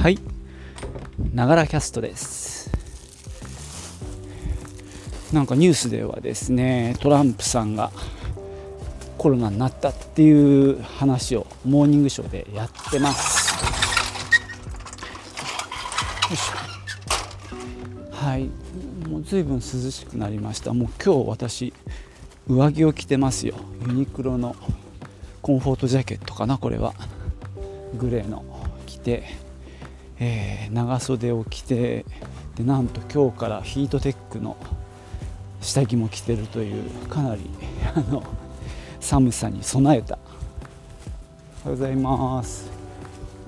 はい。ながらキャストです。なんかニュースではですねトランプさんがコロナになったっていう話をモーニングショーでやってます。よいしょ。はい。もう随分涼しくなりました。もう今日私上着を着てますよ。ユニクロのコンフォートジャケットかなこれは。グレーの。着て、えー、長袖を着てでなんと今日からヒートテックの下着も着てるというかなり あの寒さに備えた。おはようございます。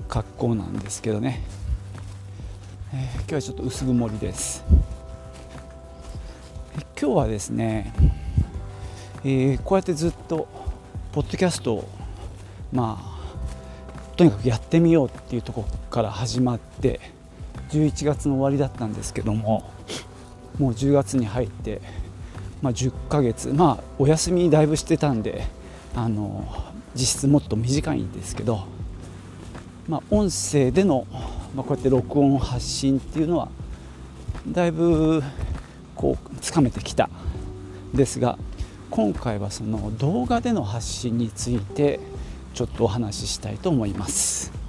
格好なんですけどね、えー、今日はちょっと薄曇りです。今日はですね、えー、こうやってずっとポッドキャストをまあとにかくやってみようっていうとこから始まって11月の終わりだったんですけどももう10月に入ってまあ、10ヶ月まあお休みだいぶしてたんであの実質もっと短いんですけど、まあ、音声での、まあ、こうやって録音発信っていうのはだいぶこうつかめてきたですが今回はその動画での発信についてちょっとお話ししたいと思います。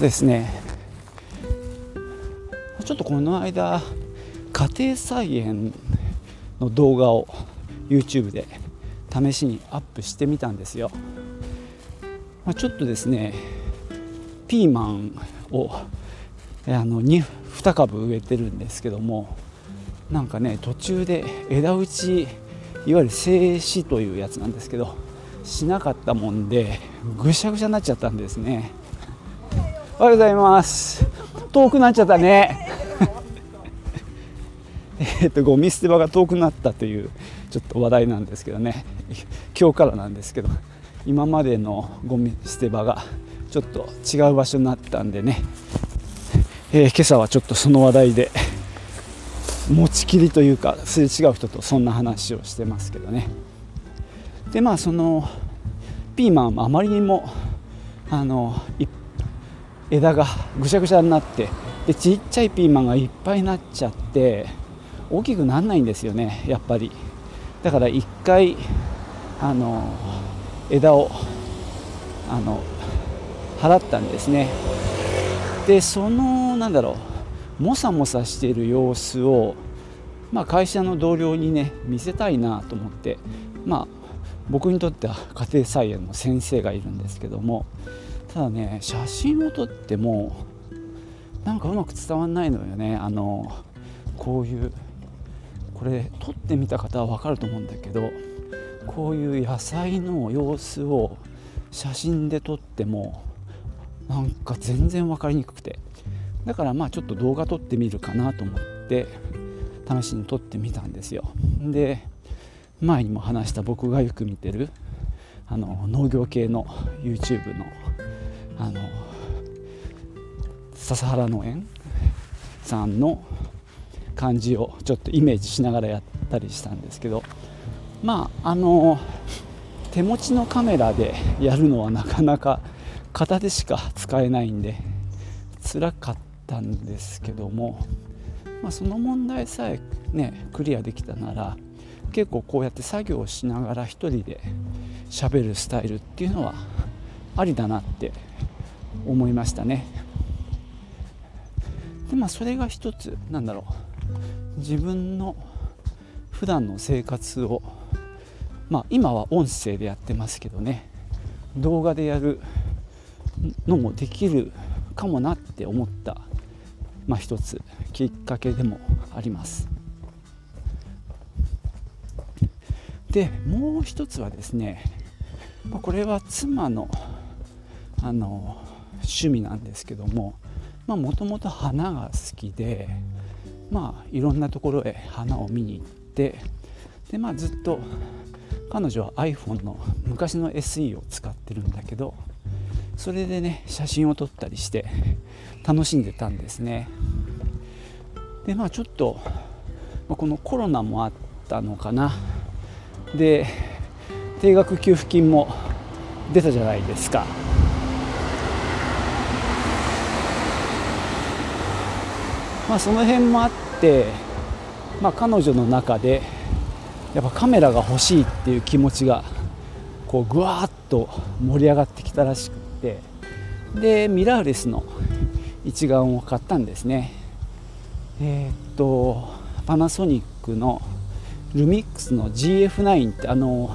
ですね。ちょっとこの間家庭菜園の動画を YouTube で試しにアップしてみたんですよ、まあ、ちょっとですねピーマンをあの 2, 2株植えてるんですけどもなんかね途中で枝打ちいわゆる静止というやつなんですけどしなかったもんでぐしゃぐしゃになっちゃったんですね。おはようございます。遠くなっちゃったね。えっとゴミ捨て場が遠くなったというちょっと話題なんですけどね。今日からなんですけど今までのゴミ捨て場がちょっと違う場所になったんでね、えー、今朝はちょっとその話題で持ちきりというかすれ違う人とそんな話をしてますけどね。でまあそのピーマンもあまりにもあのいっ枝がぐしゃぐしゃになってでちっちゃいピーマンがいっぱいになっちゃって大きくならないんですよねやっぱり。だから1回あの枝をあの払ったんですね。でそのなんだろうもさもさしている様子を、まあ、会社の同僚にね見せたいなと思って。まあ僕にとっては家庭菜園の先生がいるんですけども。ただね写真を撮ってもなんかうまく伝わんないのよね。あのこういうこれ撮ってみた方は分かると思うんだけどこういう野菜の様子を写真で撮ってもなんか全然分かりにくくて。だからまあちょっと動画撮ってみるかなと思って試しに撮ってみたんですよ。で前にも話した僕がよく見てるあの農業系の YouTube のあの笹原農園さんの感じをちょっとイメージしながらやったりしたんですけどまああの手持ちのカメラでやるのはなかなか片手しか使えないんで辛かったんですけども、まあ、その問題さえねクリアできたなら結構こうやって作業をしながら一人で喋るスタイルっていうのはありだなって思いましたね。でまあそれが一つなんだろう。自分の普段の生活をまあ今は音声でやってますけどね。動画でやるのもできるかもなって思った、まあ、一つきっかけでもあります。でもう一つはですね、まあ、これは妻のあの趣味なんですけどももともと花が好きでまあいろんなところへ花を見に行ってでまあずっと彼女は iPhone の昔の SE を使ってるんだけどそれでね写真を撮ったりして楽しんでたんですね。でまあちょっとこのコロナもあったのかな。で定額給付金も出たじゃないですか。まあその辺もあって、まあ、彼女の中でやっぱカメラが欲しいっていう気持ちがこうぐわーっと盛り上がってきたらしくてでミラーレスの一眼を買ったんですね。えー、っとパナソニックのルミックスの GF9 ってあの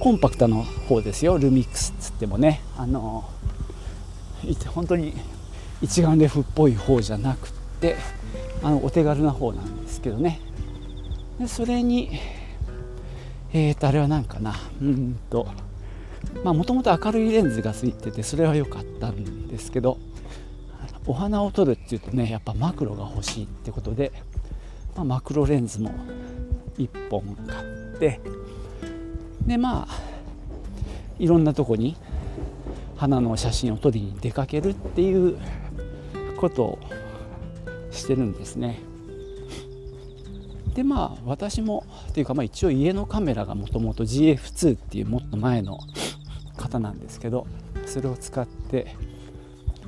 コンパクトの方ですよ。ルミックスっつってもね。あの本当に一眼レフっぽい方じゃなくてあのお手軽な方なんですけどね。でそれにえーとあれは何かな。うんと。まあもともと明るいレンズがついててそれは良かったんですけどお花を撮るっていうとねやっぱマクロが欲しいってことで、まあ、マクロレンズも1本買ってでまあいろんなとこに花の写真を撮りに出かけるっていうことをしてるんですね。でまあ私もっていうかまあ一応家のカメラがもともと GF2 っていうもっと前の 型なんですけどそれを使って、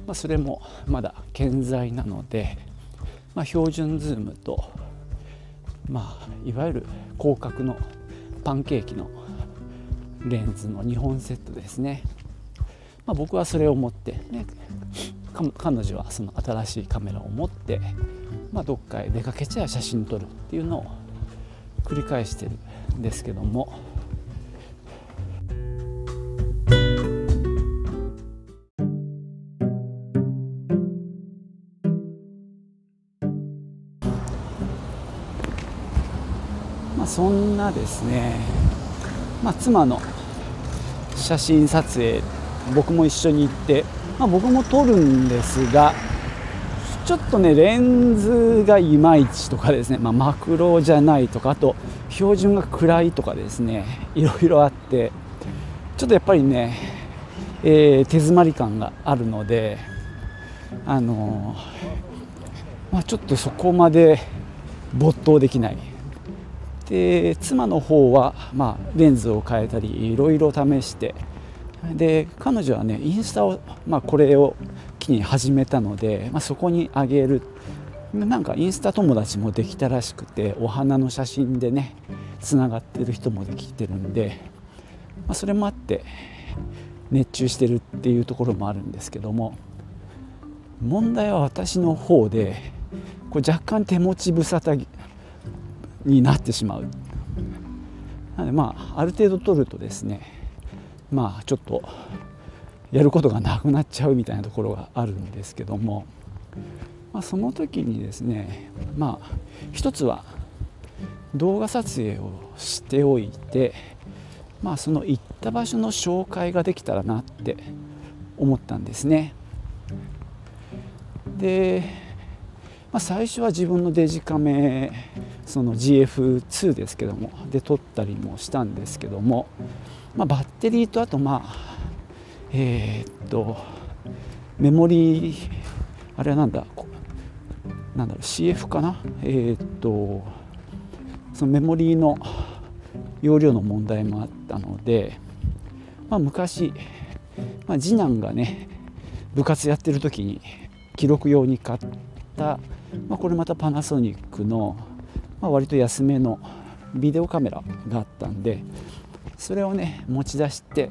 まあ、それもまだ健在なので、まあ、標準ズームとまあいわゆる広角のパンケーキのレンズの2本セットですね、まあ、僕はそれを持って、ね、彼女はその新しいカメラを持って、まあ、どっかへ出かけちゃ写真撮るっていうのを繰り返してるんですけども。まあそんなですね。まあ妻の写真撮影僕も一緒に行って、まあ、僕も撮るんですがちょっとねレンズがいまいちとかですね、まあ、マクロじゃないとかあと標準が暗いとかですねいろいろあってちょっとやっぱりね、えー、手詰まり感があるのであのー、まあ、ちょっとそこまで没頭できない。で妻の方は、まあ、レンズを変えたりいろいろ試してで彼女はねインスタを、まあ、これを機に始めたので、まあ、そこにあげる。なんかインスタ友達もできたらしくてお花の写真でねつながってる人もできてるんで、まあ、それもあって熱中してるっていうところもあるんですけども問題は私の方でこれ若干手持ち無沙汰になってしまう。なのでまあある程度取るとですねまあちょっとやることがなくなっちゃうみたいなところがあるんですけども、まあ、その時にですねまあ一つは動画撮影をしておいてまあその行った場所の紹介ができたらなって思ったんですね。でまあ、最初は自分のデジカメその GF2 ですけどもで撮ったりもしたんですけども、まあ、バッテリーとあとまあえー、っとメモリーあれはなんだなんだろう CF かな？えー、っとそのメモリーの容量の問題もあったので、まあ、昔、まあ、次男がね部活やってる時に記録用に買った、まあ、これまたパナソニックの、まあ、割と安めのビデオカメラがあったんでそれをね持ち出して、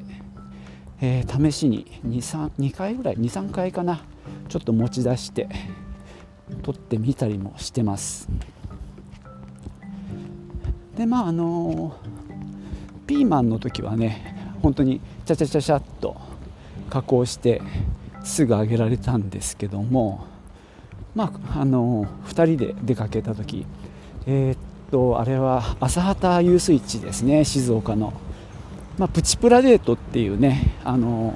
えー、試しに 2, 2回ぐらい23回かなちょっと持ち出して撮ってみたりもしてます。でまああのー、ピーマンの時はね本当にチャチャチャチャっと加工してすぐ上げられたんですけどもまあ、あの2人で出かけた時えー、っとあれは朝畑遊水地ですね静岡の、まあ、プチプラデートっていうねあの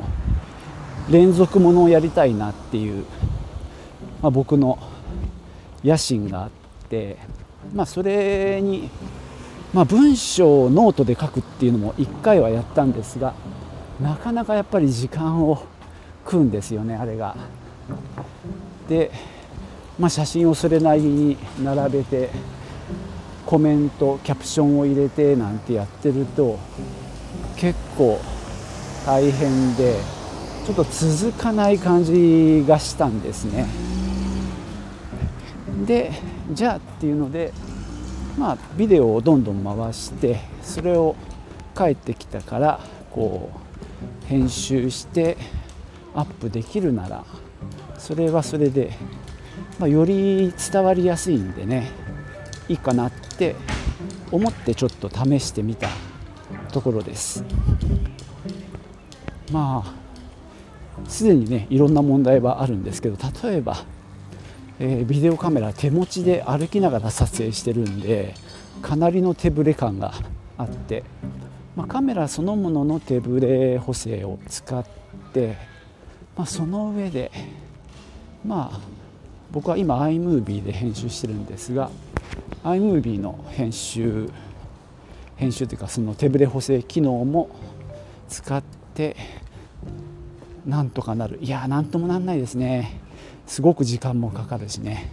連続ものをやりたいなっていう、まあ、僕の野心があって、まあ、それに、まあ、文章をノートで書くっていうのも1回はやったんですがなかなかやっぱり時間を食うんですよねあれが。で、まあ、写真をそれなりに並べてコメントキャプションを入れてなんてやってると結構大変でちょっと続かない感じがしたんですね。でじゃあっていうのでまあビデオをどんどん回してそれを帰ってきたからこう編集してアップできるならそれはそれで、まあ、より伝わりやすいんでねいいかなって思ってちょっと試してみたところです。まあすでにねいろんな問題はあるんですけど例えば、えー、ビデオカメラ手持ちで歩きながら撮影してるんでかなりの手ぶれ感があって、まあ、カメラそのものの手ぶれ補正を使ってまあ、その上でまあ僕は今 iMovie で編集してるんですが iMovie の編集編集というかその手ぶれ補正機能も使ってなんとかなる。いやなんともなんないですね。すごく時間もかかるしね。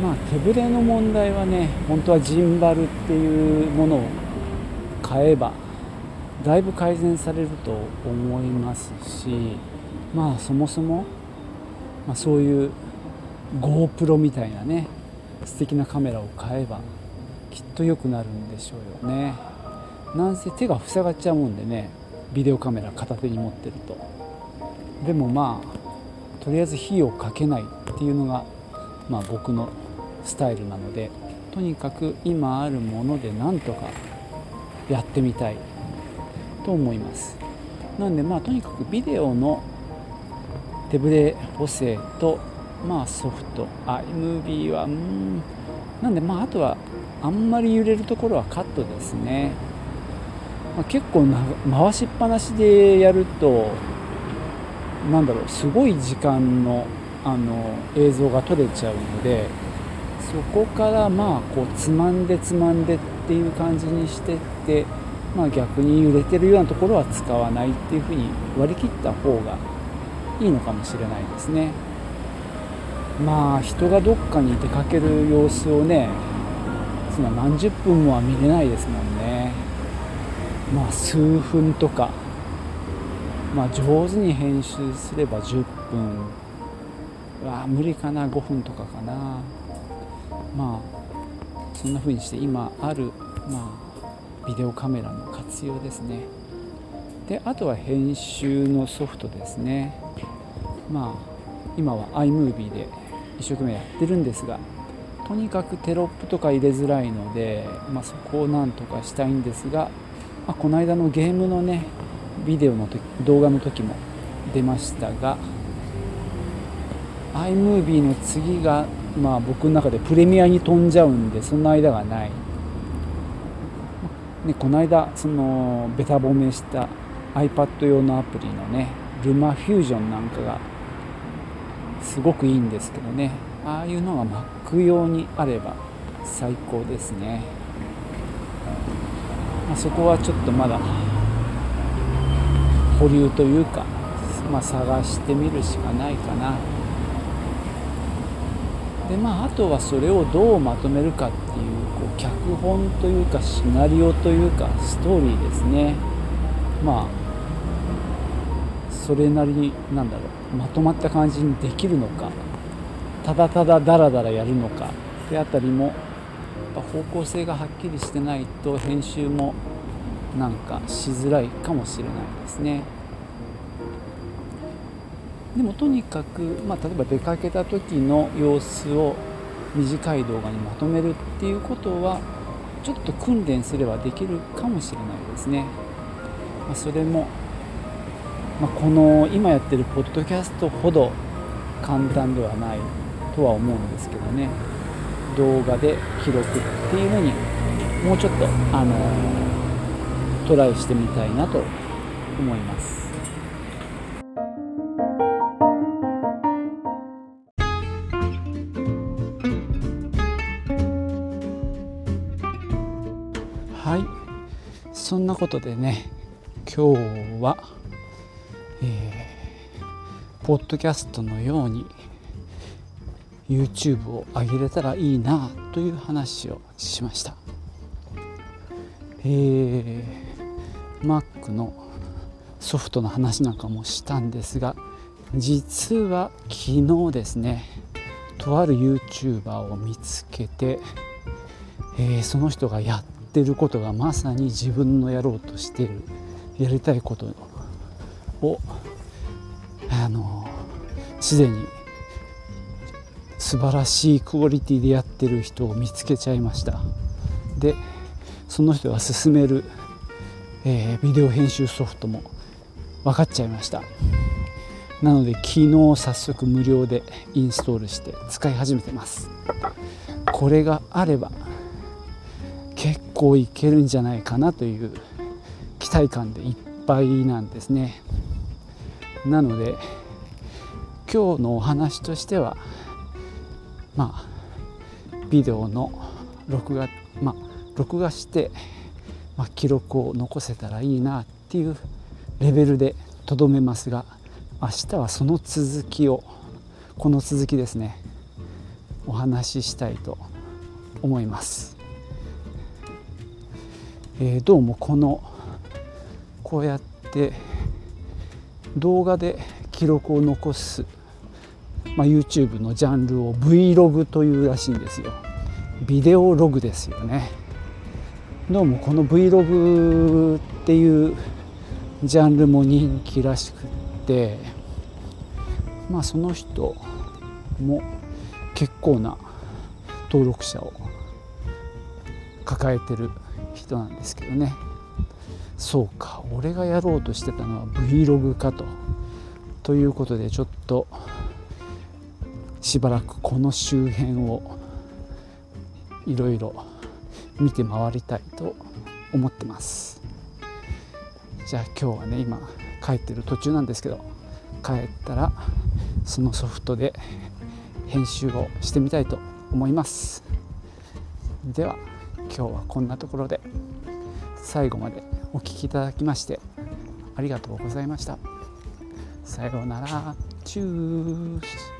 まあ手ぶれの問題はね本当はジンバルっていうものを買えばだいぶ改善されると思いますしまあそもそも、まあ、そういう GoPro みたいなね素敵なカメラを買えばきっと良くなるんでしょうよね。なんせ手が塞がっちゃうもんでねビデオカメラ片手に持ってると。でもまあとりあえず火をかけないっていうのが、まあ、僕のスタイルなのでとにかく今あるものでなんとかやってみたいと思います。なんでまあとにかくビデオの手ブレ補正とまあソフト。iMovie はうん。なんでまああとはあんまり揺れるところはカットですね、まあ、結構な回しっぱなしでやるとなんだろうすごい時間のあの映像が撮れちゃうのでそこからまあこうつまんでつまんでっていう感じにしてって、まあ、逆に揺れてるようなところは使わないっていうふうに割り切った方がいいのかもしれないですね。まあ人がどっかに出かける様子をねそんな何十分もは見れないですもんね。まあ数分とか。まあ上手に編集すれば10分。わあ無理かな。5分とかかな。まあそんな風にして今ある、まあ、ビデオカメラの活用ですね。であとは編集のソフトですね。まあ今は iMovie で一生懸命やってるんですがとにかくテロップとか入れづらいので、まあ、そこをなんとかしたいんですが、まあ、この間のゲームのねビデオの時動画の時も出ましたが iMovie の次がまあ僕の中でプレミアに飛んじゃうんでその間がない、ね、この間そのベタ褒めした iPad 用のアプリのねルマフュージョンなんかがすごくいいんですけどね。ああいうのが Mac 用にあれば最高ですね、まあ、そこはちょっとまだ保留というか、まあ、探してみるしかないかな。でまあ、あとはそれをどうまとめるかっていうこう脚本というかシナリオというかストーリーですね。まあそれなりになんだろうまとまった感じにできるのかただただダラダラやるのかってあたりも方向性がはっきりしてないと編集もなんかしづらいかもしれないですね。でもとにかく、まあ、例えば出かけた時の様子を短い動画にまとめるっていうことはちょっと訓練すればできるかもしれないですね。まあ、それも、まあ、この今やってるポッドキャストほど簡単ではないとは思うんですけどね動画で記録っていうのにもうちょっと、あのー、トライしてみたいなと思います。はいそんなことでね今日はポッドキャストのように YouTube を上げれたらいいなという話をしました。えー、Mac のソフトの話なんかもしたんですが実は昨日ですねとある YouTuber を見つけて、えー、その人がやってることがまさに自分のやろうとしているやりたいことをあのすでに素晴らしいクオリティでやってる人を見つけちゃいました。でその人が勧める、えー、ビデオ編集ソフトも分かっちゃいました。なので昨日早速無料でインストールして使い始めてます。これがあれば結構いけるんじゃないかなという期待感でいっぱいなんですね。なので今日のお話としてはまあビデオの録画まあ録画して、まあ、記録を残せたらいいなっていうレベルでとどめますが明日はその続きをこの続きですねお話ししたいと思います、えー、どうもこのこうやって動画で記録を残す、まあ、YouTube のジャンルを Vlog というらしいんですよ。ビデオログですよね。どうもこの Vlog っていうジャンルも人気らしくってまあその人も結構な登録者を抱えてる人なんですけどね。そうか俺がやろうとしてたのは Vlog かと。ということでちょっとしばらくこの周辺をいろいろ見て回りたいと思ってます。じゃあ今日はね今帰ってる途中なんですけど帰ったらそのソフトで編集をしてみたいと思います。では今日はこんなところで最後までお聴きいただきましてありがとうございました。さようなら。チュー。ス